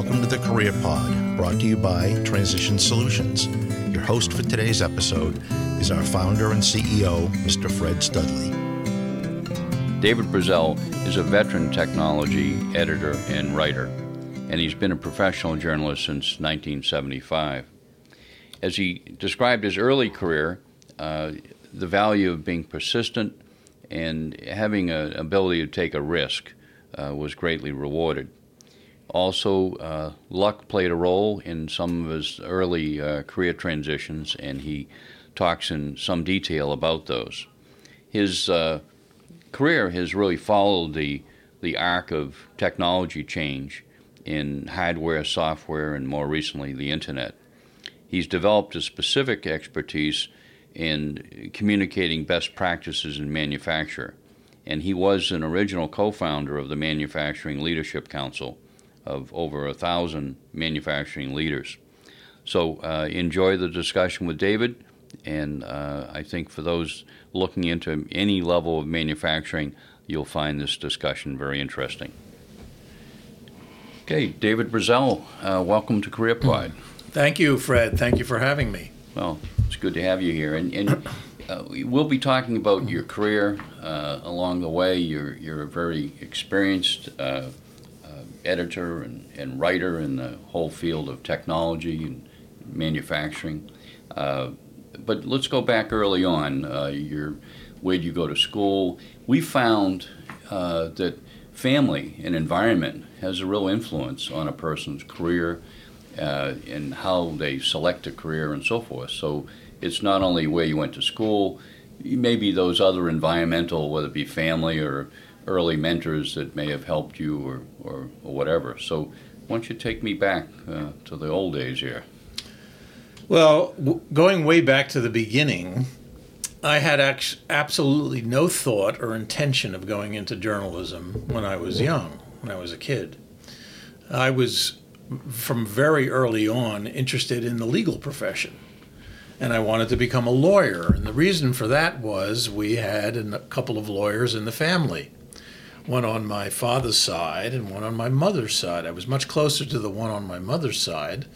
Welcome to the Career Pod, brought to you by Transition Solutions. Your host for today's episode is our founder and CEO, Mr. Fred Studley. David Brousell is a veteran technology editor and writer, and he's been a professional journalist since 1975. As he described his early career, uh, the value of being persistent and having an ability to take a risk uh, was greatly rewarded. Also, uh, luck played a role in some of his early uh, career transitions, and he talks in some detail about those. His uh, career has really followed the, the arc of technology change in hardware, software, and more recently, the internet. He's developed a specific expertise in communicating best practices in manufacture, and he was an original co founder of the Manufacturing Leadership Council of over a thousand manufacturing leaders. So uh, enjoy the discussion with David, and uh, I think for those looking into any level of manufacturing, you'll find this discussion very interesting. Okay, David Brousell, uh, welcome to Career CareerPod. Thank you, Fred. Thank you for having me. Well, it's good to have you here, and, and uh, we'll be talking about your career uh, along the way. You're you're a very experienced uh, editor and, and writer in the whole field of technology and manufacturing. Uh, but let's go back early on. Uh, your, where'd you go to school? We found uh, that family and environment has a real influence on a person's career uh, and how they select a career and so forth. So it's not only where you went to school, maybe those other environmental, whether it be family or early mentors that may have helped you or, or, or whatever. So, why don't you take me back uh, to the old days here? Well, w- going way back to the beginning, I had ex- absolutely no thought or intention of going into journalism when I was young, when I was a kid. I was, from very early on, interested in the legal profession. And I wanted to become a lawyer. And the reason for that was we had a couple of lawyers in the family one on my father's side and one on my mother's side. I was much closer to the one on my mother's side.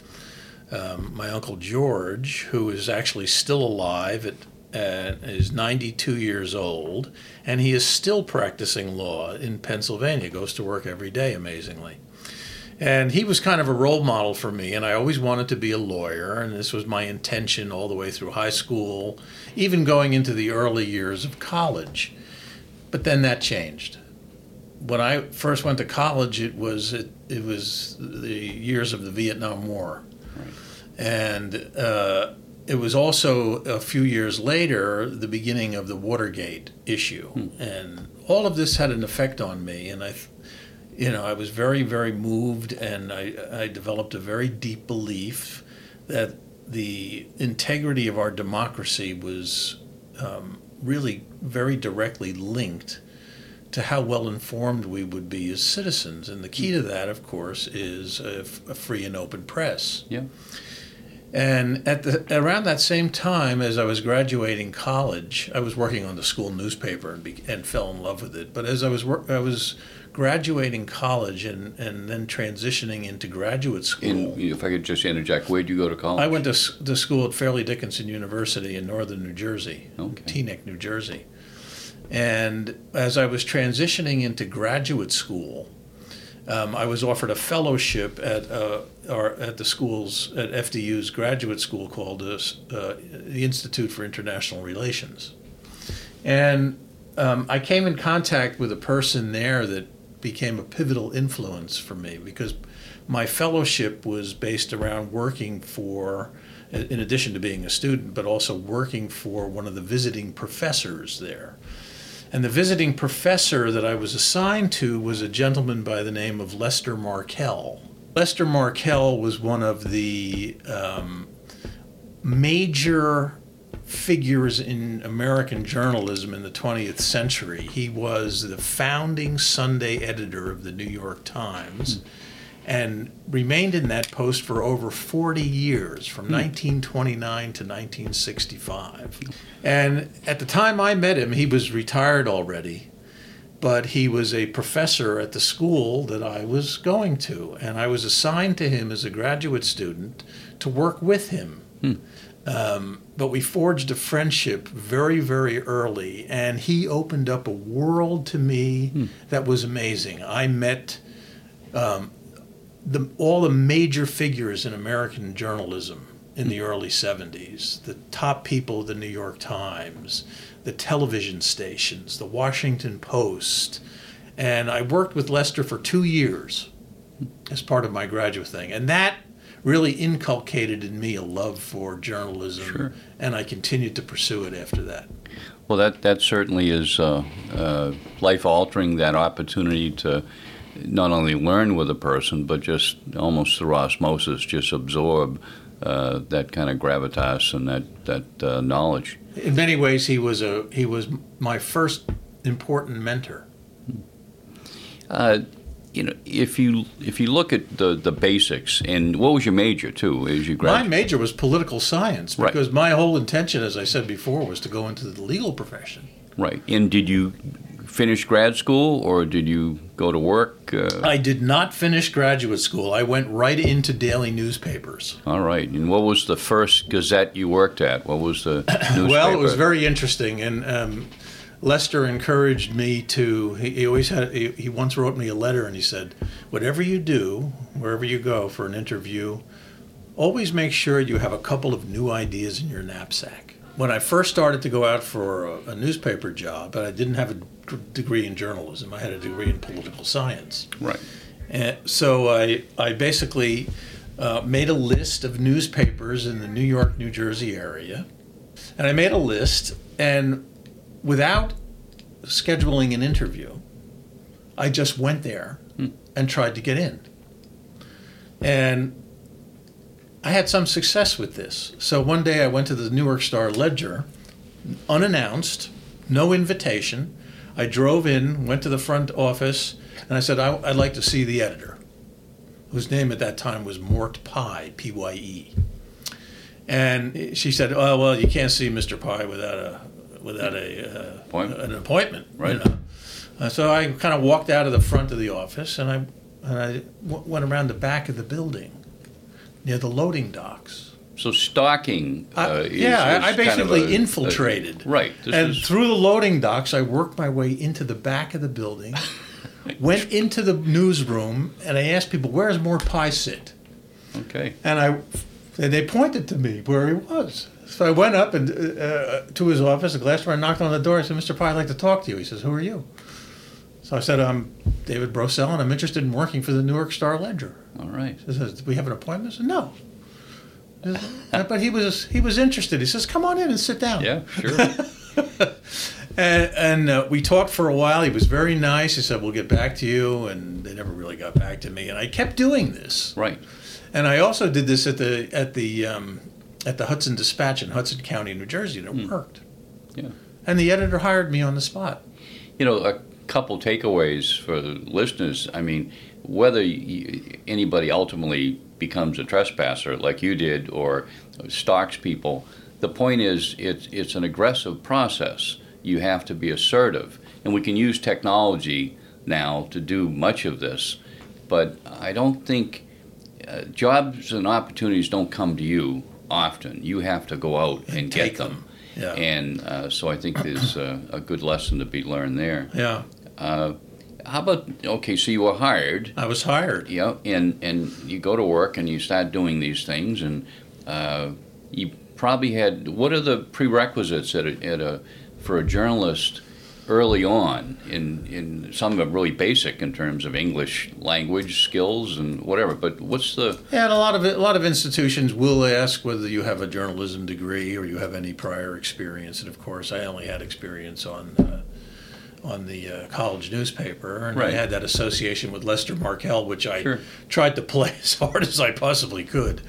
Um, my uncle George, who is actually still alive at is 92 years old, and he is still practicing law in Pennsylvania. Goes to work every day, amazingly. And he was kind of a role model for me, and I always wanted to be a lawyer, and this was my intention all the way through high school, even going into the early years of college. But then that changed when I first went to college, it was it, it was the years of the Vietnam War, right. and uh, it was also a few years later the beginning of the Watergate issue, hmm. and all of this had an effect on me, and I, you know, I was very very moved, and I I developed a very deep belief that the integrity of our democracy was um, really very directly linked to how well informed we would be as citizens. And the key to that, of course, is a, a free and open press. Yeah. And at the around that same time as I was graduating college, I was working on the school newspaper and, be, and fell in love with it. But as I was wor- I was graduating college and, and then transitioning into graduate school. In, if I could just interject, where did you go to college? I went to, to school at Fairleigh Dickinson University in northern New Jersey, okay. Teaneck, New Jersey. And as I was transitioning into graduate school, um, I was offered a fellowship at uh, at the school's at FDU's graduate school called uh, the Institute for International Relations, and um, I came in contact with a person there that became a pivotal influence for me because my fellowship was based around working for in addition to being a student but also working for one of the visiting professors there and the visiting professor that I was assigned to was a gentleman by the name of Lester Markel. Lester Markel was one of the um, major figures in American journalism in the 20th century. He was the founding Sunday editor of the New York Times. Mm and remained in that post for over 40 years, from 1929 hmm. to 1965. And at the time I met him, he was retired already. but he was a professor at the school that I was going to, and I was assigned to him as a graduate student to work with him. Um, but we forged a friendship very, very early, and he opened up a world to me that was amazing. I met um, the, all the major figures in American journalism in the early 70s, the top people of the New York Times, the television stations, the Washington Post. And I worked with Lester for two years as part of my graduate thing. And that really inculcated in me a love for journalism. Sure. And I continued to pursue it after that. Well, that that certainly is uh, uh, life altering. That opportunity to not only learn with a person, but just almost through osmosis, just absorb uh, that kind of gravitas and that that uh, knowledge. In many ways, he was a he was my first important mentor. Uh, you know, if you if you look at the the basics, and what was your major too? As you My major was political science Right. because my whole intention, as I said before, was to go into the legal profession. right? And did you finish grad school, or did you go to work? Uh, I did not finish graduate school. I went right into daily newspapers. all right. And what was the first gazette you worked at? What was the newspaper? Well, it was very interesting, and um, Lester encouraged me to. He, he always had. He, he once wrote me a letter, and he said, "Whatever you do, wherever you go for an interview, always make sure you have a couple of new ideas in your knapsack." When I first started to go out for a, a newspaper job, but I didn't have a d- degree in journalism. I had a degree in political science. right. And so I, I basically uh, made a list of newspapers in the New York, New Jersey area. And I made a list, and without scheduling an interview, I just went there and tried to get in. And I had some success with this. So one day I went to the Newark Star Ledger, unannounced, no invitation. I drove in, went to the front office, and I said, I, I'd like to see the editor, whose name at that time was Mort Pye, P Y E. And she said, "Oh well, you can't see Mr. Pye without a without a uh, Appointment. an appointment." you Right. know. Uh, so I kind of walked out of the front of the office, and I and I w- went around the back of the building, near the loading docks. So stalking. I- Uh, is, yeah, I- is I kind of basically a- infiltrated. a- right. And is, through the loading docks, I worked my way into the back of the building, went into the newsroom, and I asked people, "Where's Mort Pye sit?" okay. And I, and they pointed to me where he was. So I went up and uh, to his office, a glass door, and knocked on the door. I said, "Mr. Pye, I'd like to talk to you." He says, "Who are you?" So I said, "I'm David Brousell, and I'm interested in working for the Newark Star Ledger." All right. He says, "Do we have an appointment?" I said, "No." He but he was he was interested. He says, "Come on in and sit down." Yeah, sure. And, and uh, we talked for a while. He was very nice. He said, "We'll get back to you," and they never really got back to me. And I kept doing this. right. And I also did this at the at the um, at the Hudson Dispatch in Hudson County, New Jersey, and it worked. Yeah. And the editor hired me on the spot. You know, a couple takeaways for listeners. I mean, whether you, anybody ultimately becomes a trespasser like you did or stalks people, the point is it's it's an aggressive process. You have to be assertive, and we can use technology now to do much of this. But I don't think uh, jobs and opportunities don't come to you often. You have to go out and, get take them. Yeah. And uh, so I think there's a, a good lesson to be learned there. yeah. Uh, how about okay? So you were hired, I was hired. yeah, and and you go to work and you start doing these things, and uh, you probably had what are the prerequisites at a, at a for a journalist early on? In in some of them really basic in terms of English language skills and whatever. But what's the Yeah, and a lot of a lot of institutions will ask whether you have a journalism degree or you have any prior experience. And of course, I only had experience on uh, on the uh, college newspaper, and Right. I had that association with Lester Markel, which I Sure. tried to play as hard as I possibly could.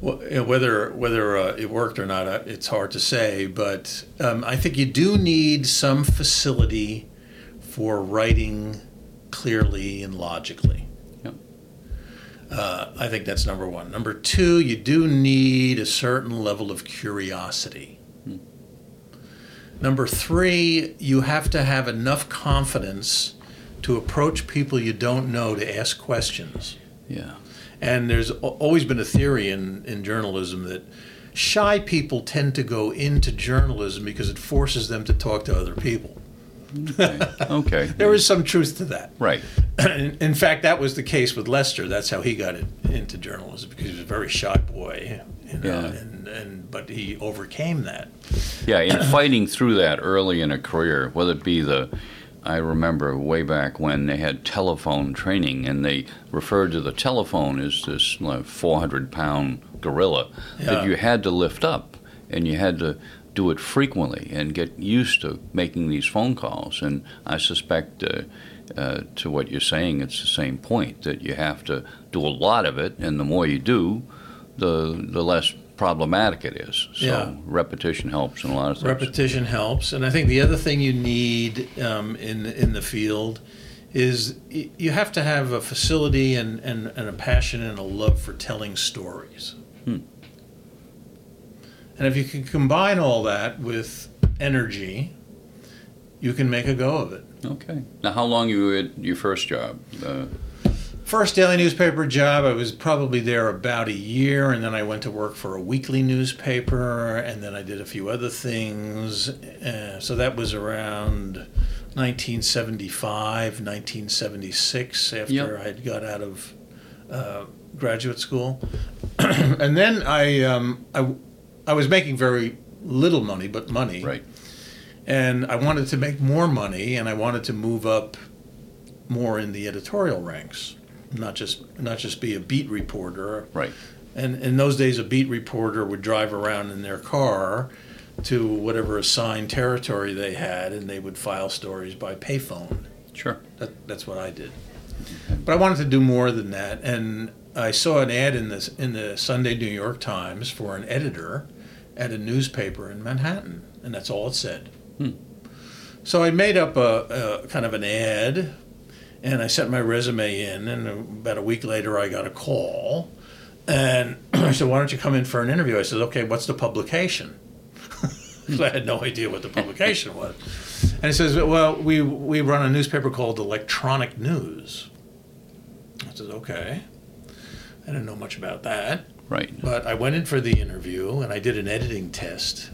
Well, you know, Whether whether uh, it worked or not, uh, it's hard to say. But um, I think you do need some facility for writing clearly and logically. Uh, I think that's number one. Number two, you do need a certain level of curiosity. Number three, you have to have enough confidence to approach people you don't know to ask questions. Yeah. And there's always been a theory in, in journalism that shy people tend to go into journalism because it forces them to talk to other people. Okay. okay. There is some truth to that. Right. In, in fact, that was the case with Lester. That's how he got it, into journalism because he was a very shy boy, you know, Yeah. and, and but he overcame that. Yeah, in fighting through that early in a career, whether it be the, I remember way back when they had telephone training and they referred to the telephone as this like, 400 pound gorilla Yeah. that you had to lift up and you had to do it frequently and get used to making these phone calls. And I suspect, uh, uh, to what you're saying, it's the same point that you have to do a lot of it, and the more you do, the the less problematic it is. So Yeah. repetition helps in a lot of things. Repetition helps, and I think the other thing you need um, in in the field is you have to have a facility and, and, and a passion and a love for telling stories. And if you can combine all that with energy, you can make a go of it. Okay. Now, how long you at your first job? Uh, First daily newspaper job, I was probably there about a year, and then I went to work for a weekly newspaper, and then I did a few other things. Uh, so that was around 1975, 1976, after Yep. I had got out of uh, graduate school. and then I, um, I, I was making very little money, but money right. and I wanted to make more money, and I wanted to move up more in the editorial ranks, not just not just be a beat reporter. Right. And in those days, a beat reporter would drive around in their car to whatever assigned territory they had, and they would file stories by payphone. Sure. That, that's what I did. But I wanted to do more than that, and I saw an ad in the in the Sunday New York Times for an editor at a newspaper in Manhattan, and that's all it said. Hmm. So I made up a, a kind of an ad, and I sent my resume in, and about a week later I got a call, and I said, "Why don't you come in for an interview?" I said, "Okay, what's the publication?" I had no idea what the publication was. And he says, "Well, we we run a newspaper called Electronic News." I said, "Okay." I didn't know much about that, Right. but I went in for the interview and I did an editing test.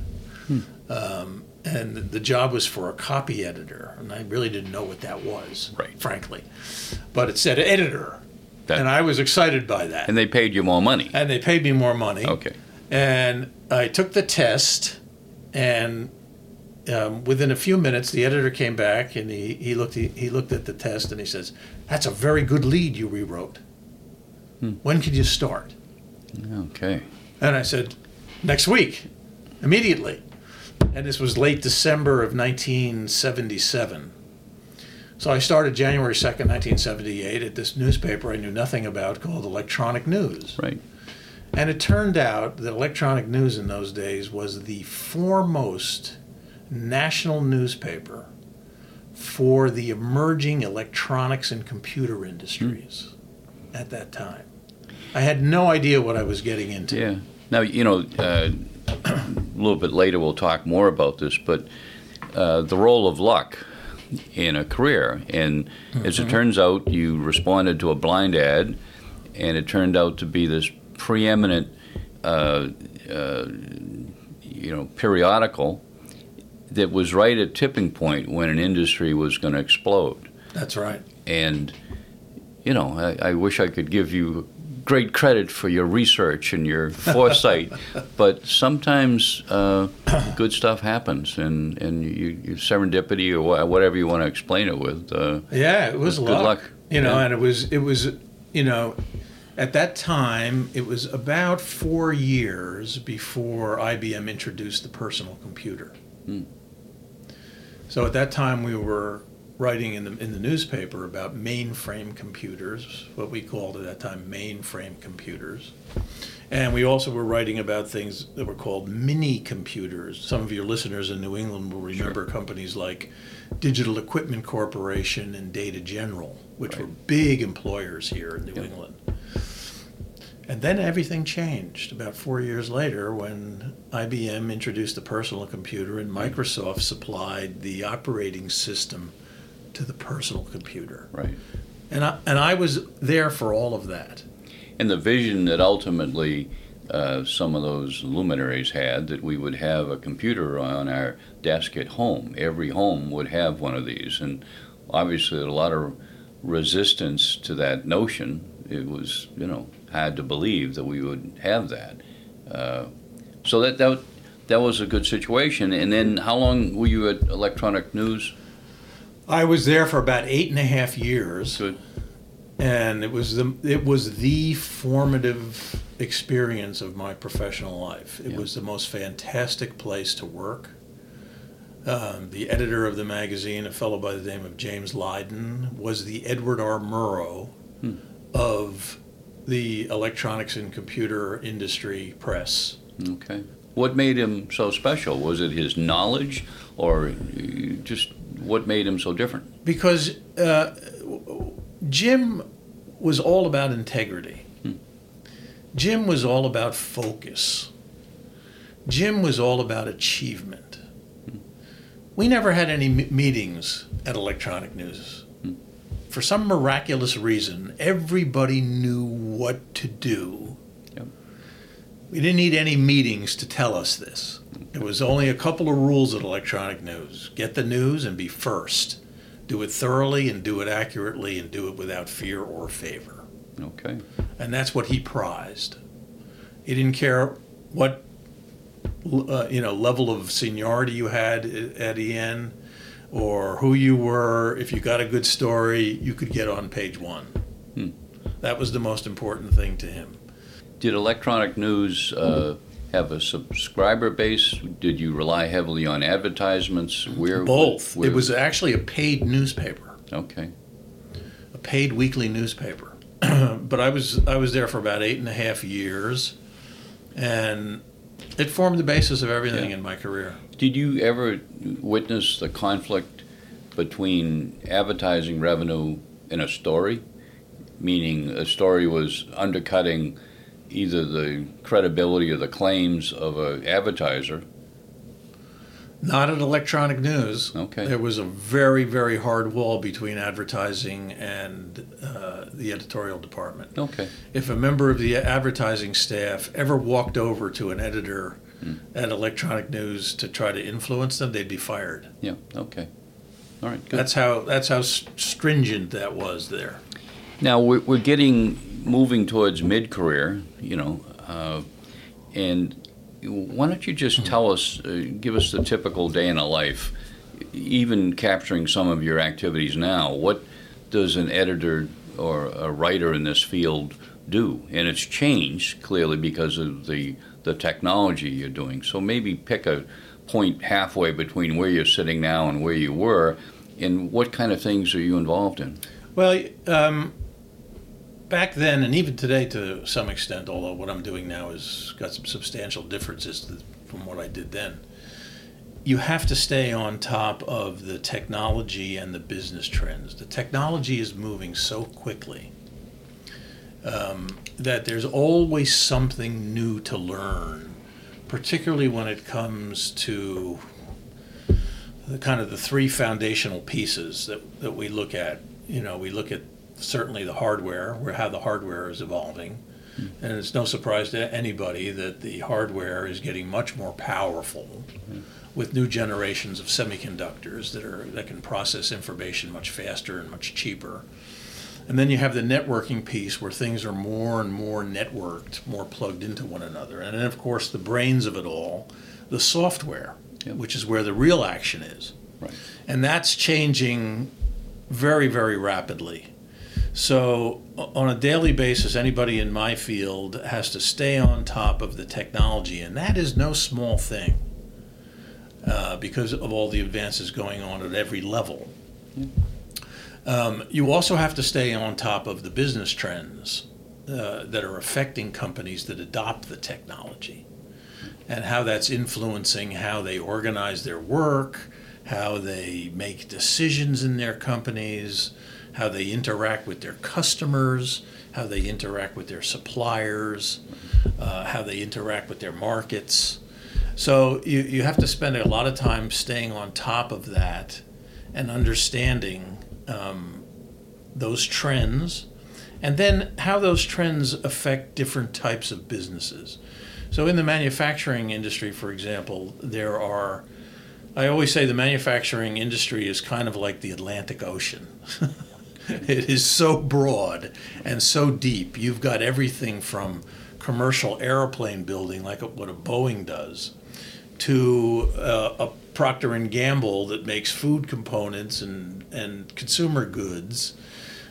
Um, and the job was for a copy editor, and I really didn't know what that was, Right. frankly. But it said editor, That- and I was excited by that. And they paid you more money. and they paid me more money. Okay. And I took the test, and um, within a few minutes, the editor came back and he, he looked he, he looked at the test and he says, "That's a very good lead you rewrote. Hmm. When could you start?" Okay. And I said, "Next week, immediately." And this was late December of 1977. So I started January 2nd, 1978, at this newspaper I knew nothing about called Electronic News. Right. And it turned out that electronic news in those days was the foremost national newspaper for the emerging electronics and computer industries at that time. I had no idea what I was getting into. Yeah. Now, you know, uh, a little bit later we'll talk more about this, but uh, the role of luck in a career. And as it turns out, you responded to a blind ad, and it turned out to be this preeminent, uh, uh, you know, periodical that was right at tipping point when an industry was going to explode. That's right. And, you know, I, I wish I could give you great credit for your research and your foresight, but sometimes uh, good stuff happens, and, and you, you serendipity or whatever you want to explain it with. Uh, Yeah, it was Good luck. luck. You know, Yeah. and it was it was you know, at that time it was about four years before IBM introduced the personal computer. Hmm. So at that time we were writing in the in the newspaper about mainframe computers, what we called at that time mainframe computers. And we also were writing about things that were called mini computers. Some of your listeners in New England will remember companies like Digital Equipment Corporation and Data General, which were big employers here in New Yeah. England. And then everything changed about four years later when IBM introduced the personal computer and Microsoft supplied the operating system to the personal computer. Right. And I, and I was there for all of that. And the vision that ultimately uh, some of those luminaries had that we would have a computer on our desk at home. Every home would have one of these. And obviously, a lot of resistance to that notion. It was, you know, hard to believe that we would have that. Uh, so that, that that was a good situation. And then, how long were you at Electronic News? I was there for about eight and a half years, Good. and it was the it was the formative experience of my professional life. It Yeah. was the most fantastic place to work. Um, the editor of the magazine, a fellow by the name of James Lydon, was the Edward R. Murrow Hmm. of the electronics and computer industry press. Okay. What made him so special? Was it his knowledge, or just what made him so different? because uh, Jim was all about integrity. Hmm. Jim was all about focus. Jim was all about achievement. Hmm. We never had any m- meetings at Electronic News. Hmm. For some miraculous reason, everybody knew what to do. We didn't need any meetings to tell us this. There was only a couple of rules at Electronic News get the news and be first. Do it thoroughly and do it accurately and do it without fear or favor. Okay. And that's what he prized. He didn't care what uh, you know level of seniority you had at EN or who you were. If you got a good story, you could get on page one. Hmm. That was the most important thing to him. Did Electronic News uh, have a subscriber base? Did you rely heavily on advertisements? Where Both. where- It was actually a paid newspaper. okay. a paid weekly newspaper. but I was I was there for about eight and a half years, and it formed the basis of everything Yeah. in my career. Did you ever witness the conflict between advertising revenue and a story? Meaning, a story was undercutting either the credibility or the claims of an advertiser. Not at Electronic News. Okay. There was a very very hard wall between advertising and uh, the editorial department. Okay. If a member of the advertising staff ever walked over to an editor Hmm. at Electronic News to try to influence them, they'd be fired. Yeah. Okay. All right. Good. That's how that's how stringent that was there. Now we're, we're getting moving towards mid-career, you know, uh, and why don't you just tell us, uh, give us the typical day in a life, even capturing some of your activities now. What does an editor or a writer in this field do? And it's changed clearly because of the the technology you're doing. So maybe pick a point halfway between where you're sitting now and where you were, and what kind of things are you involved in? Well, um, back then, and even today to some extent, although what I'm doing now has got some substantial differences to, from what I did then, you have to stay on top of the technology and the business trends. The technology is moving so quickly um, that there's always something new to learn, particularly when it comes to the kind of the three foundational pieces that, that we look at. You know, we look at certainly the hardware, where how the hardware is evolving. Hmm. And it's no surprise to anybody that the hardware is getting much more powerful hmm. with new generations of semiconductors that are that can process information much faster and much cheaper. And then you have the networking piece where things are more and more networked, more plugged into one another. And then of course the brains of it all, the software, Yep. which is where the real action is. Right. And that's changing very, very rapidly. So, on a daily basis, anybody in my field has to stay on top of the technology, and that is no small thing uh, because of all the advances going on at every level. Um, you also have to stay on top of the business trends uh, that are affecting companies that adopt the technology and how that's influencing how they organize their work, how they make decisions in their companies, how they interact with their customers, how they interact with their suppliers, uh, how they interact with their markets. So you, you have to spend a lot of time staying on top of that and understanding um, those trends and then how those trends affect different types of businesses. So, in the manufacturing industry, for example, there are, I always say the manufacturing industry is kind of like the Atlantic Ocean. it is so broad and so deep. You've got everything from commercial airplane building, like what a Boeing does, to uh, a Procter and Gamble that makes food components and, and consumer goods,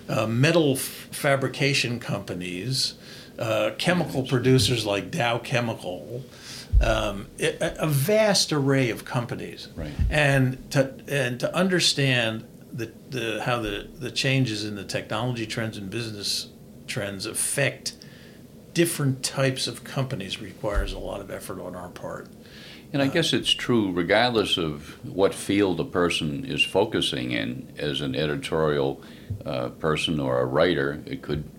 uh, metal f- fabrication companies, uh, chemical producers like Dow Chemical, um, a, a vast array of companies. Right. And to and to understand the, the how the, the changes in the technology trends and business trends affect different types of companies requires a lot of effort on our part. And I guess it's true, regardless of what field a person is focusing in, as an editorial uh, person or a writer, it could,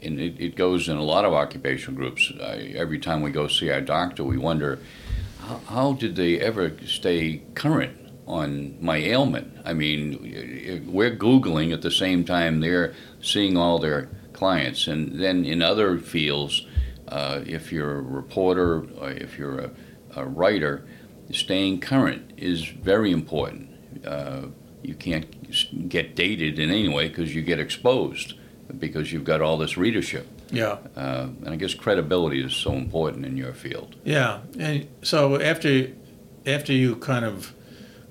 and it, it goes in a lot of occupational groups. I, every time we go see our doctor, we wonder how, how did they ever stay current on my ailment? I mean, we're Googling at the same time they're seeing all their clients. And then in other fields, uh, if you're a reporter or if you're a a writer, staying current is very important. Uh, you can't get dated in any way because you get exposed because you've got all this readership. Yeah. Uh, and I guess credibility is so important in your field. Yeah, and so after after you kind of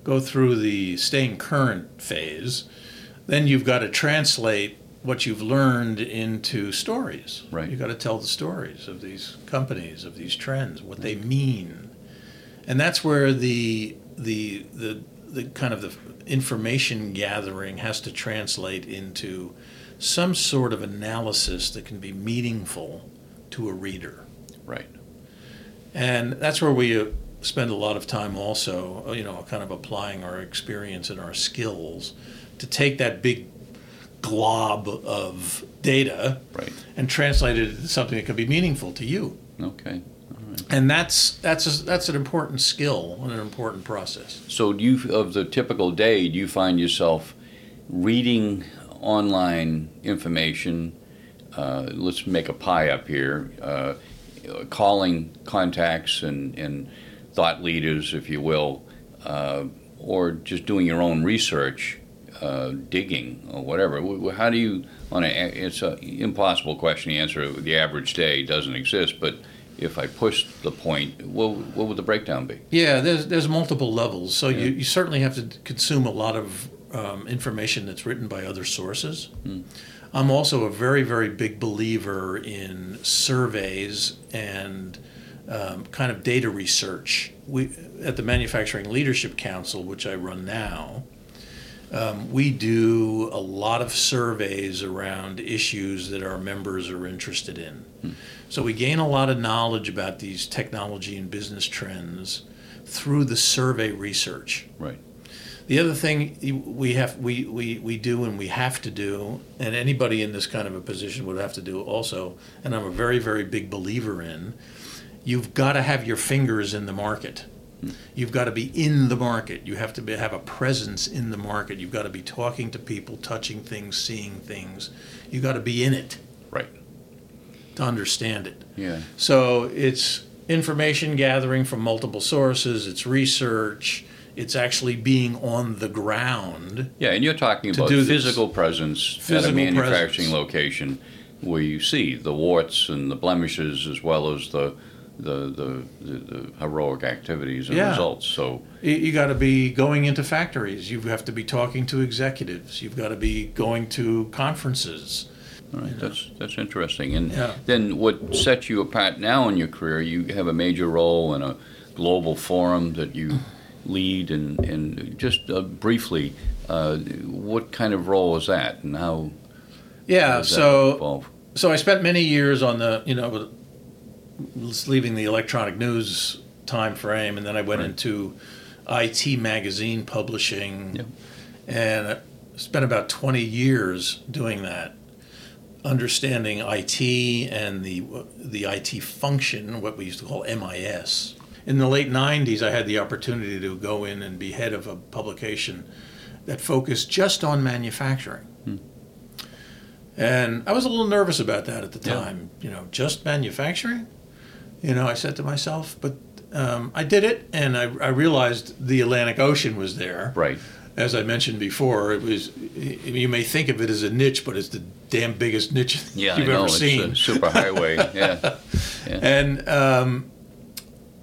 go through the staying current phase, then you've got to translate what you've learned into stories. Right. You've got to tell the stories of these companies, of these trends, what they mean, and that's where the the the the kind of the information gathering has to translate into some sort of analysis that can be meaningful to a reader. Right. And that's where we spend a lot of time also, uh, you know, kind of applying our experience and our skills to take that big glob of data Right. and translate it into something that can be meaningful to you. Okay. And that's that's a, that's an important skill and an important process. So, do you of the typical day, do you find yourself reading online information? Uh, let's make a pie up here. Uh, calling contacts and, and thought leaders, if you will, uh, or just doing your own research, uh, digging or whatever. How do you? On a, it's an impossible question to answer. The average day doesn't exist, but if I push the point, what, what would the breakdown be? Yeah, there's there's multiple levels. So you, you certainly have to consume a lot of um, information that's written by other sources. I'm also a very very big believer in surveys and um, kind of data research. We at the Manufacturing Leadership Council, which I run now. Um, we do a lot of surveys around issues that our members are interested in. So we gain a lot of knowledge about these technology and business trends through the survey research. Right. The other thing we have we, we, we do and we have to do, and anybody in this kind of a position would have to do also, and I'm a very, very big believer in, you've got to have your fingers in the market. Hmm. You've got to be in the market. You have to be, have a presence in the market. You've got to be talking to people, touching things, seeing things. You've got to be in it Right. to understand it. Yeah. So it's information gathering from multiple sources, it's research, it's actually being on the ground. Yeah, and you're talking To about do this. physical presence at a manufacturing presence. location where you see the warts and the blemishes as well as the the, the, the, heroic activities and Yeah. results. So You, you got to be going into factories. You have to be talking to executives. You've got to be going to conferences. all right, that's that's interesting. And Yeah. then what sets you apart now in your career, you have a major role in a global forum that you lead and, and just uh, briefly, uh, what kind of role is that and how Yeah. So so I spent many years on the you know leaving the electronic news time frame, and then I went Right. into IT magazine publishing, Yep. and I spent about twenty years doing that. understanding IT and the the IT function, what we used to call MIS. In the late 90s, I had the opportunity to go in and be head of a publication that focused just on manufacturing. Hmm. And I was a little nervous about that at the time. Yeah. You know, just manufacturing? You know, I said to myself, but um, I did it, and I, I, realized the Atlantic Ocean was there. Right. As I mentioned before, it was. You may think of it as a niche, but it's the damn biggest niche yeah, you've I know. ever seen. It's a superhighway. yeah. yeah. And um,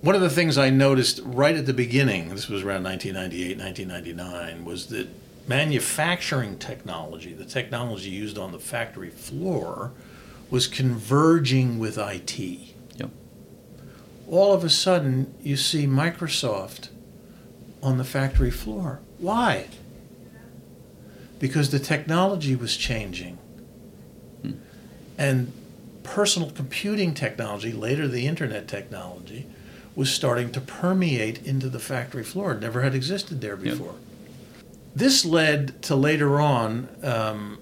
one of the things I noticed right at the beginning, this was around 1998, 1999, was that manufacturing technology, the technology used on the factory floor, was converging with IT. All of a sudden, you see Microsoft on the factory floor. Why? Because the technology was changing. Hmm. And personal computing technology, later the internet technology, was starting to permeate into the factory floor. It never had existed there before. Yep. This led to later on um,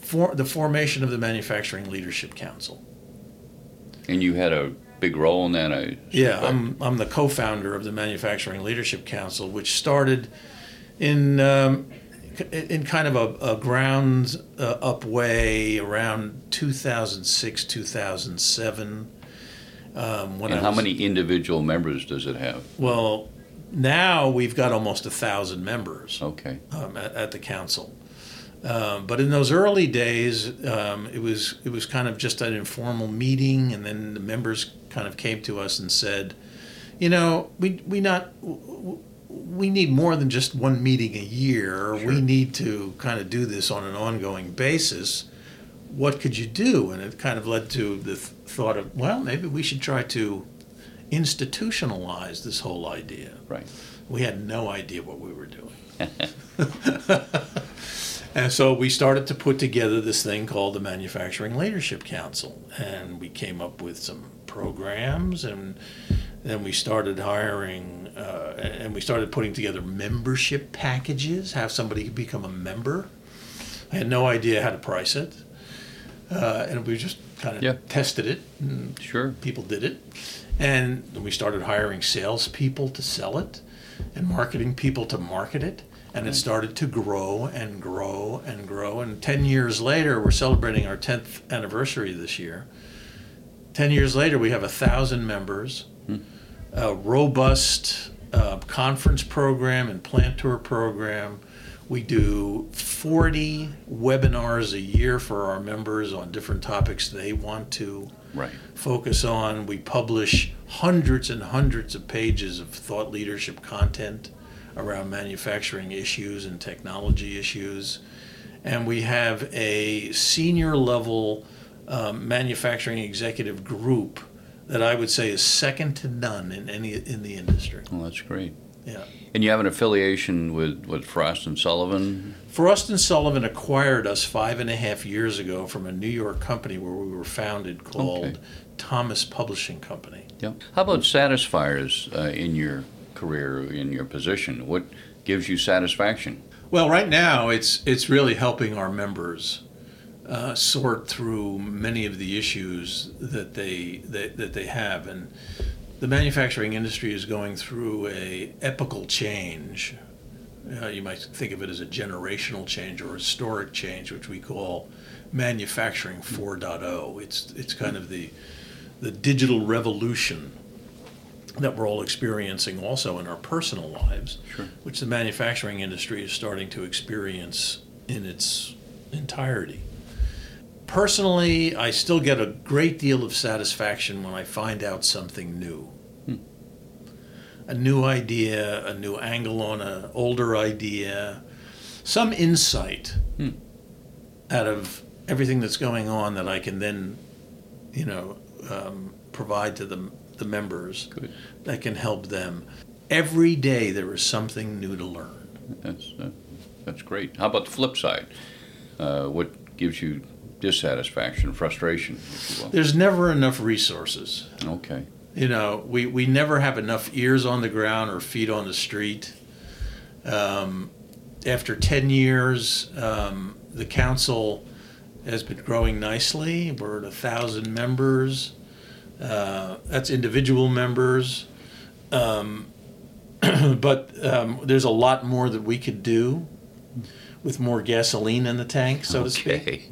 for the formation of the Manufacturing Leadership Council. And you had a big role in that, I Yeah, I'm, I'm the co founder of the Manufacturing Leadership Council, which started in. Um, in kind of a, a ground uh, up way around 2006 2007 um, and how was, many individual members does it have? Well, now we've got almost a thousand members. Okay. Um, at, at, the council, um, but in those early days, um, it was it was kind of just an informal meeting, and then the members kind of came to us and said, you know, we we not. We need more than just one meeting a year. Sure. We need to kind of do this on an ongoing basis what could you do? And it kind of led to the th- thought of, well, maybe we should try to institutionalize this whole idea. Right. We had no idea what we were doing. and so we started to put together this thing called the Manufacturing Leadership Council. And we came up with some programs and then we started hiring uh, and we started putting together membership packages, have somebody become a member. I had no idea how to price it uh, and we just kind of yeah. tested it. sure, people did it, and we started hiring salespeople to sell it, and marketing people to market it, and it started to grow and grow and grow. And ten years later, we're celebrating our tenth anniversary this year. Ten years later, we have a thousand members, hmm. a robust uh, conference program and plant tour program we do 40 webinars a year for our members on different topics they want to right. focus on. We publish hundreds and hundreds of pages of thought leadership content around manufacturing issues and technology issues. And we have a senior level um, manufacturing executive group that I would say is second to none in any in the industry. Well, that's great. Yeah. And you have an affiliation with, with Frost and Sullivan? Frost and Sullivan acquired us five and a half years ago from a New York company where we were founded called okay. Thomas Publishing Company. Yeah. How about satisfiers uh, in your career, in your position? What gives you satisfaction? Well, right now it's it's really helping our members uh, sort through many of the issues that they that, that they have, and the manufacturing industry is going through a epical change. Uh, you might think of it as a generational change or historic change, which we call manufacturing 4.0. It's it's kind of the the digital revolution that we're all experiencing also in our personal lives, sure. which the manufacturing industry is starting to experience in its entirety. Personally, I still get a great deal of satisfaction when I find out something new a new idea, a new angle on an older idea, some insight hmm. out of everything that's going on that I can then, you know, um, provide to the, the members Good. that can help them. Every day there is something new to learn. That's, uh, that's great. How about the flip side? Uh, what gives you dissatisfaction, frustration, There's never enough resources. Okay. You know, we, we never have enough ears on the ground or feet on the street. Um, after 10 years, um, the council has been growing nicely. We're at a thousand members. Uh, that's individual members. Um, but um, there's a lot more that we could do with more gasoline in the tank, so to speak.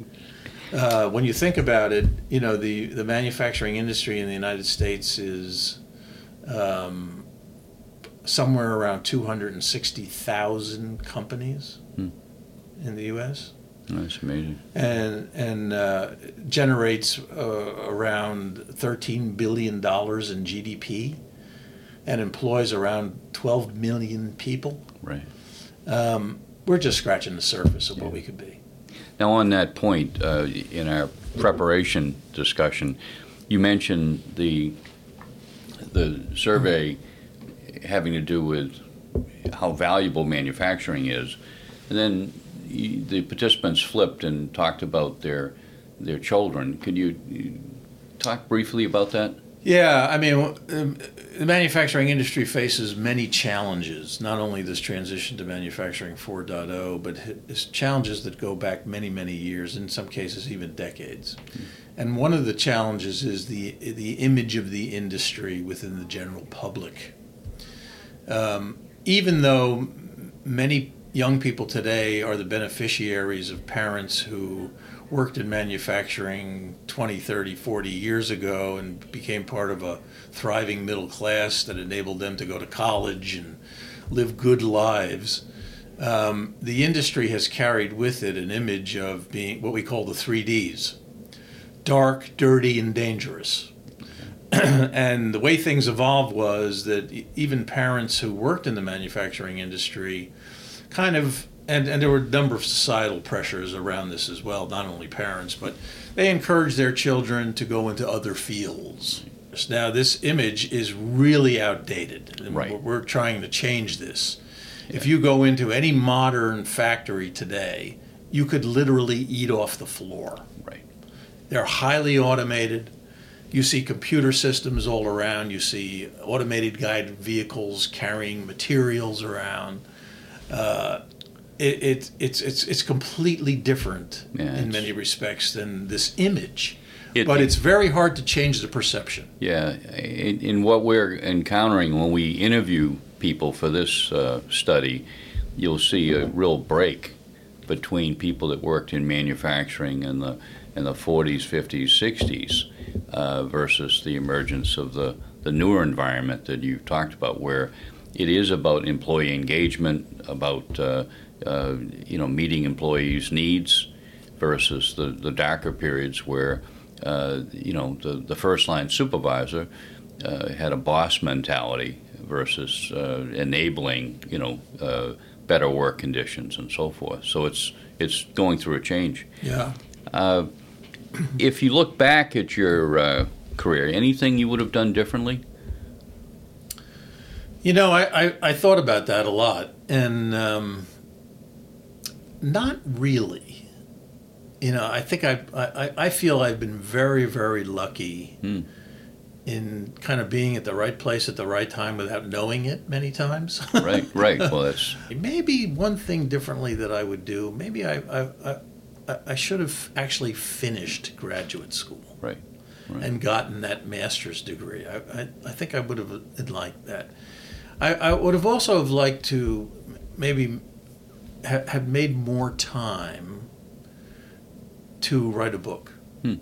Uh, when you think about it, you know the, the manufacturing industry in the United States is um, somewhere around 260,000 companies Hmm. in the U.S. That's amazing. and and uh, generates uh, around 13 billion dollars in GDP, and employs around 12 million people. Right. Um, we're just scratching the surface of what we could be. Now, on that point, uh, in our preparation discussion, you mentioned the the survey having to do with how valuable manufacturing is, and then the participants flipped and talked about their their children. Could you talk briefly about that? Yeah, I mean, um, the manufacturing industry faces many challenges. Not only this transition to manufacturing 4.0, but it's challenges that go back many, many years, in some cases even decades. And one of the challenges is the the image of the industry within the general public. Um, even though many young people today are the beneficiaries of parents who worked in manufacturing 20, 30, 40 years ago and became part of a thriving middle class that enabled them to go to college and live good lives. Um, the industry has carried with it an image of being what we call the three Ds dark, dirty, and dangerous. and the way things evolved was that even parents who worked in the manufacturing industry kind of and, and there were a number of societal pressures around this as well, not only parents, but they encouraged their children to go into other fields. Now, this image is really outdated. and Right. We're, we're trying to change this. If you go into any modern factory today, you could literally eat off the floor. Right. They're highly automated. You see computer systems all around. You see automated guided vehicles carrying materials around. Uh, it, it, it's, it's, it's completely different Yeah, in many respects than this image. It- but it's very hard to change the perception. Yeah, in, in what we're encountering when we interview people for this uh, study, you'll see a real break between people that worked in manufacturing in the in the 40s, 50s, 60s uh, versus the emergence of the, the newer environment that you've talked about, where it is about employee engagement, about uh, uh, you know meeting employees' needs, versus the, the darker periods where uh, you know the, the first line supervisor uh, had a boss mentality versus uh, enabling you know uh, better work conditions and so forth. So it's it's going through a change. Yeah. Uh, if you look back at your uh, career, anything you would have done differently? You know, I, I, I thought about that a lot, and um, not really. You know, I think I, I, I feel I've been very, very lucky Hmm. in kind of being at the right place at the right time without knowing it many times. Right, right. Well, that's maybe one thing differently that I would do, maybe I, I, I, I should have actually finished graduate school right. right. and gotten that master's degree. I, I, I think I would have liked that. I, I would have also have liked to maybe ha- have made more time to write a book. Hmm.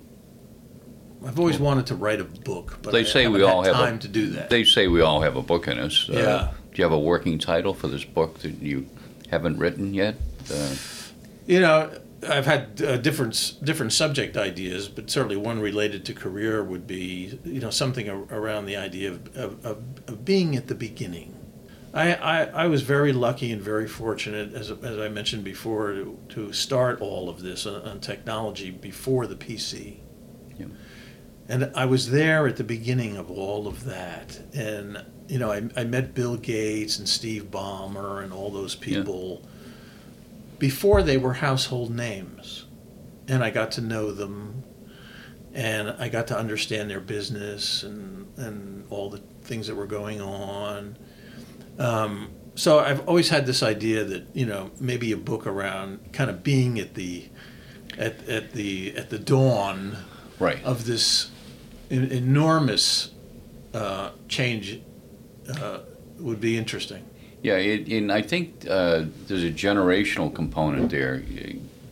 I've always wanted to write a book, but They I say we all have a- time to do that. They say we all have a book in us. Uh, Yeah. do you have a working title for this book that you haven't written yet? Uh, You know, I've had uh, different different subject ideas, but certainly one related to career would be you know something a- around the idea of, of, of, of being at the beginning. I, I, I was very lucky and very fortunate, as, as I mentioned before, to, to start all of this on, on technology before the PC. Yeah. And I was there at the beginning of all of that. And, you know, I, I met Bill Gates and Steve Ballmer and all those people before they were household names. And I got to know them and I got to understand their business and, and all the things that were going on. Um, so I've always had this idea that, you know, maybe a book around kind of being at the at, at the at the dawn Right. of this en- enormous uh, change uh, would be interesting. Yeah, it, and I think uh, there's a generational component there.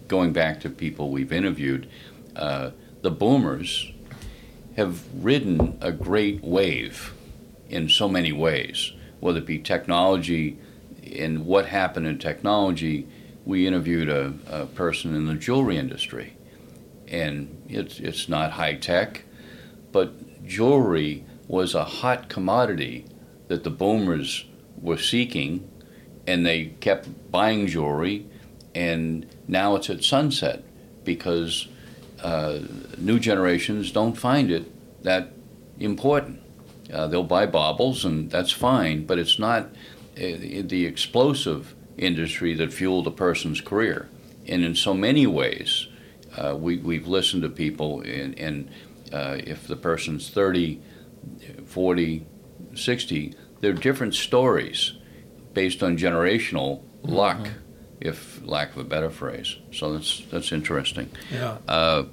Going back to people we've interviewed, uh, the boomers have ridden a great wave in so many ways, whether it be technology and what happened in technology. We interviewed a, a person in the jewelry industry, and it's, it's not high tech, but jewelry was a hot commodity that the boomers were seeking, and they kept buying jewelry, and now it's at sunset because uh, new generations don't find it that important. Uh, they'll buy baubles, and that's fine, but it's not uh, the explosive industry that fueled a person's career. And in so many ways, uh, we, we've listened to people, and, and uh, if the person's 30, 40, 60, they're different stories based on generational luck, if lack of a better phrase. So that's that's interesting. Yeah. Uh,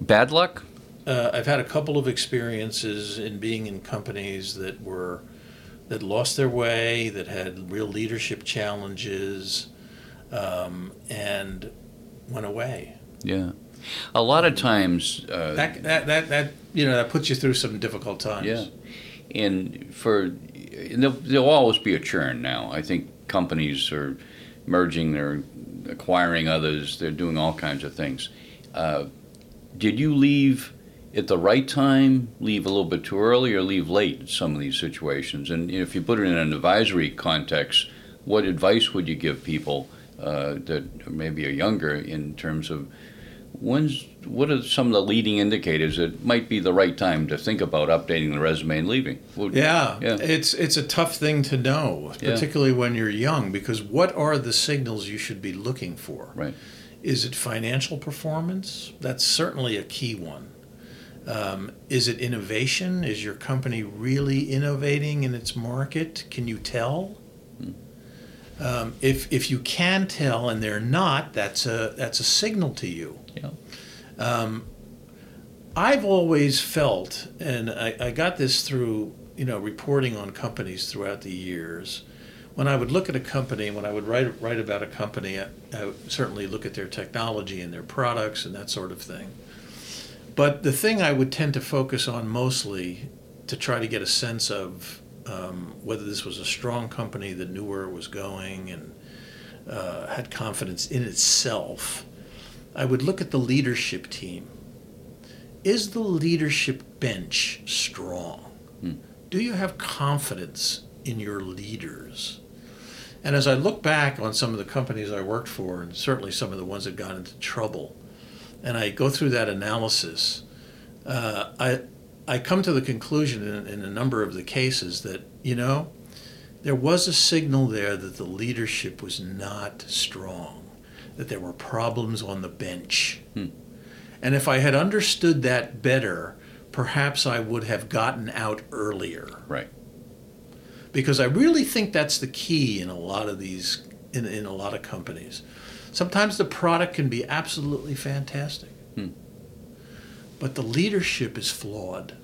bad luck? Uh, I've had a couple of experiences in being in companies that were that lost their way, that had real leadership challenges, um, and went away. Yeah. A lot of times, uh, That, that that that you know that puts you through some difficult times. Yeah. and for there'll, there'll always be a churn now. I think companies are merging, they're acquiring others, they're doing all kinds of things. Uh, did you leave at the right time, leave a little bit too early, or leave late in some of these situations? And if you put it in an advisory context, what advice would you give people uh, that maybe are younger in terms of when's what are some of the leading indicators that might be the right time to think about updating the resume and leaving? Would- Yeah, Yeah. it's it's a tough thing to know, Yeah. particularly when you're young, because what are the signals you should be looking for? Right. Is it financial performance? That's certainly a key one. Um, is it innovation? Is your company really innovating in its market? Can you tell? Um, if if you can tell and they're not, that's a that's a signal to you. Yeah. Um, I've always felt, and I, I got this through you know reporting on companies throughout the years. When I would look at a company, when I would write write about a company, I, I would certainly look at their technology and their products and that sort of thing. But the thing I would tend to focus on mostly to try to get a sense of um, whether this was a strong company that knew where it was going and uh, had confidence in itself, I would look at the leadership team. Is the leadership bench strong? Hmm. Do you have confidence in your leaders? And as I look back on some of the companies I worked for, and certainly some of the ones that got into trouble, and I go through that analysis, uh, I I come to the conclusion in, in a number of the cases that you know there was a signal there that the leadership was not strong, that there were problems on the bench, Hmm. and if I had understood that better, perhaps I would have gotten out earlier Right. because I really think that's the key in a lot of these in, in a lot of companies. Sometimes the product can be absolutely fantastic. But the leadership is flawed.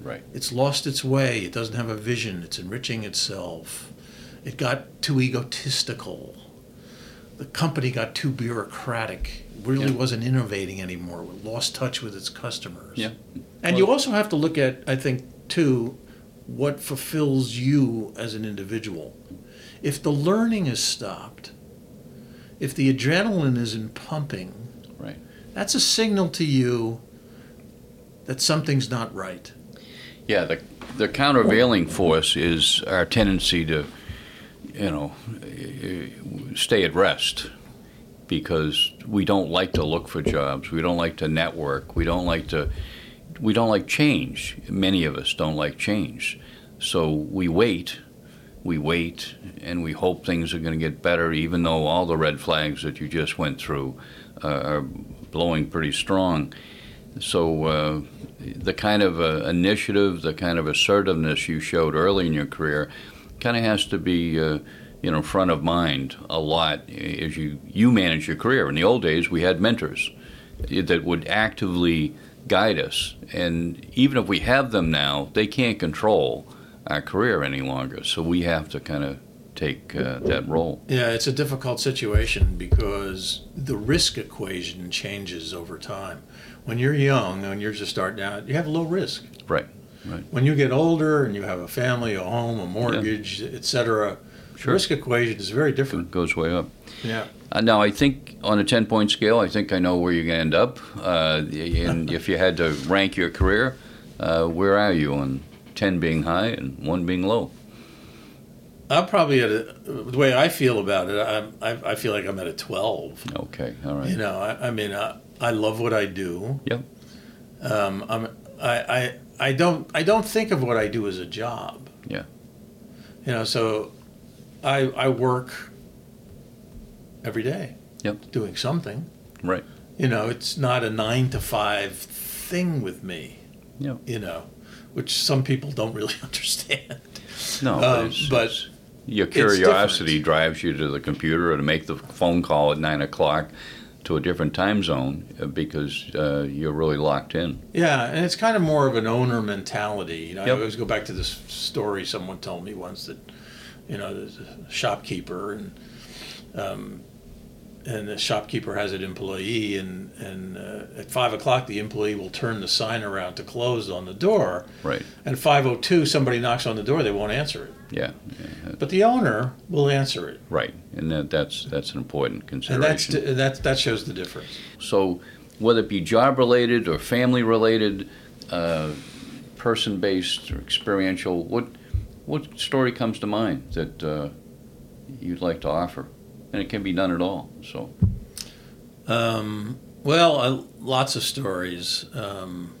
Right. It's lost its way. It doesn't have a vision. It's enriching itself. It got too egotistical. The company got too bureaucratic. It really Yeah. wasn't innovating anymore. It lost touch with its customers. Yeah. And you also have to look at, I think, too, what fulfills you as an individual. If the learning is stopped, if the adrenaline isn't pumping, Right. that's a signal to you that something's not right. Yeah, the, the countervailing force is our tendency to, you know, stay at rest because we don't like to look for jobs. We don't like to network. We don't like to, we don't like change. Many of us don't like change. So we wait, we wait, and we hope things are going to get better, even though all the red flags that you just went through uh, are blowing pretty strong. So uh, the kind of uh, initiative, the kind of assertiveness you showed early in your career, kind of has to be, uh, you know, front of mind a lot as you you manage your career. In the old days, we had mentors, that would actively guide us. And even if we have them now, they can't control our career any longer. So we have to kind of take uh, that role. Yeah, it's a difficult situation because the risk equation changes over time. When you're young and you're just starting out, you have low risk. Right. Right. When you get older and you have a family, a home, a mortgage, yeah. etc., sure. risk equation is very different. It goes way up. Yeah. Uh, now, I think on a 10 point scale, I think I know where you're going to end up. Uh, and if you had to rank your career, uh, where are you on 10 being high and 1 being low? I'm probably at a, the way I feel about it. I, I, I feel like I'm at a 12. Okay, all right. You know, I, I mean, I, I love what I do. Yep. Um, I'm, I, I, I don't, I don't think of what I do as a job. Yeah. You know, so I, I work every day. Yep. Doing something. Right. You know, it's not a nine to five thing with me. Yeah. You know, which some people don't really understand. No, Um, but your curiosity drives you to the computer or to make the phone call at nine o'clock to a different time zone uh, because uh, you're really locked in. Yeah, and it's kind of more of an owner mentality. You know, Yep. I always go back to this story someone told me once that, you know, there's a shopkeeper and um, and the shopkeeper has an employee, and and uh, at five o'clock the employee will turn the sign around to close on the door, Right. and five o two somebody knocks on the door, they won't answer it, Yeah. yeah, but the owner will answer it, Right. And that, that's that's an important consideration. and that's that that shows the difference. So, whether it be job related or family related, uh, person based or experiential, what what story comes to mind that uh, you'd like to offer? And it can be done at all. So, Um, well, uh, lots of stories. Um,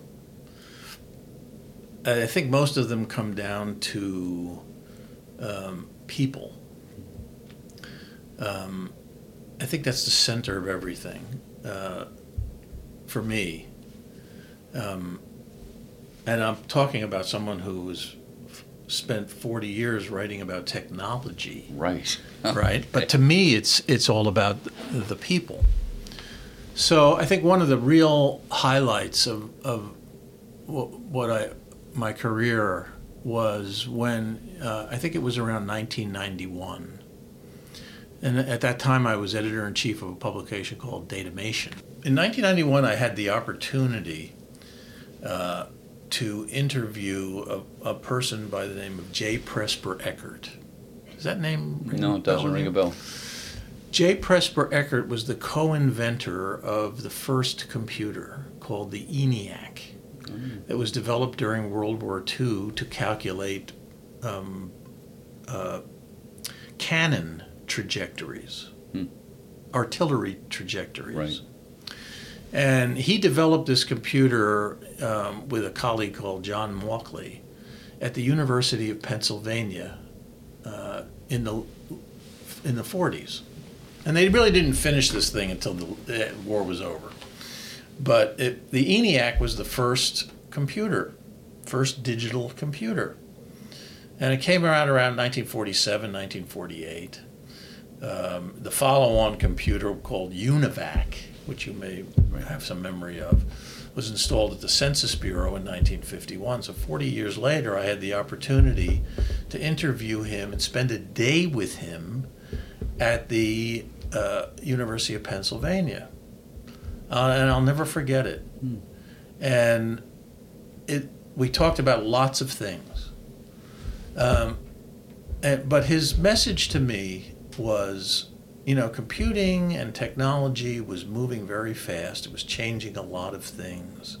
I think most of them come down to um, people. Um, I think that's the center of everything uh, for me. Um, and I'm talking about someone who has f- spent 40 years writing about technology right. right? But to me, it's it's all about the, people. So I think one of the real highlights of of what, what I my career was when uh, I think it was around 1991, and at that time I was editor in chief of a publication called Datamation. In 1991, I had the opportunity. Uh, to interview a, a person by the name of J. Presper Eckert. Does that name ring No, it doesn't ring a bell. J. Presper Eckert was the co-inventor of the first computer called the ENIAC. It was developed during World War II to calculate um, uh, cannon trajectories, Hmm. artillery trajectories. Right. And he developed this computer um, with a colleague called John Mauchly at the University of Pennsylvania uh, in the in the 40s. And they really didn't finish this thing until the, the war was over. But it, the ENIAC was the first computer, first digital computer. And it came around around 1947, 1948. Um, the follow on computer called UNIVAC, which you may have some memory of, was installed at the Census Bureau in 1951. So 40 years later, I had the opportunity to interview him and spend a day with him at the uh, University of Pennsylvania. Uh, and I'll never forget it. And it, we talked about lots of things. Um, and, but his message to me was you know, computing and technology was moving very fast. It was changing a lot of things.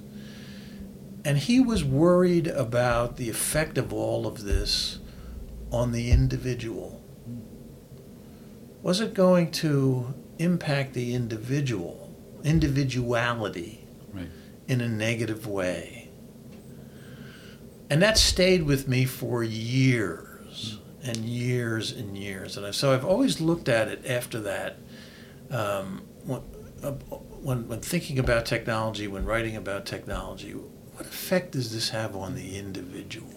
And he was worried about the effect of all of this on the individual. Was it going to impact the individual, individuality, Right. in a negative way? And that stayed with me for years and years and years. And so I've always looked at it after that. Um, when, uh, when, when thinking about technology, when writing about technology, what effect does this have on the individual?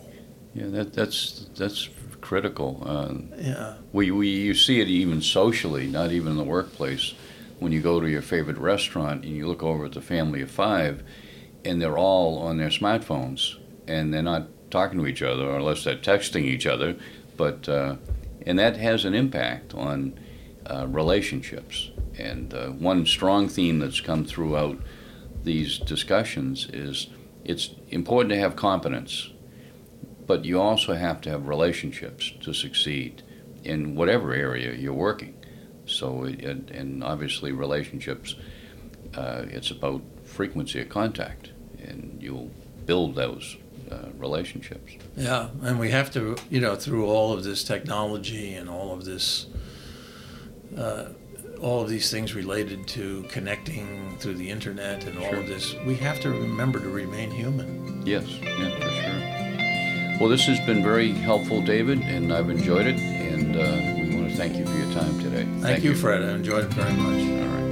Yeah, that, that's that's critical. Uh, Yeah. we, we you see it even socially, not even in the workplace. when you go to your favorite restaurant and you look over at the family of five, and they're all on their smartphones and they're not talking to each other unless they're texting each other, but uh, and that has an impact on uh, relationships. And uh, one strong theme that's come throughout these discussions is it's important to have competence, but you also have to have relationships to succeed in whatever area you're working. So, it, and obviously, relationships, uh, it's about frequency of contact, and you'll build those uh, relationships. Yeah, and we have to, you know, through all of this technology and all of this, uh, all of these things related to connecting through the internet and all of this, we have to remember to remain human. Yes, yeah, for sure. Well, this has been very helpful, David, and I've enjoyed it, and uh, we want to thank you for your time today. Thank, you, Fred. I enjoyed it very much. All right.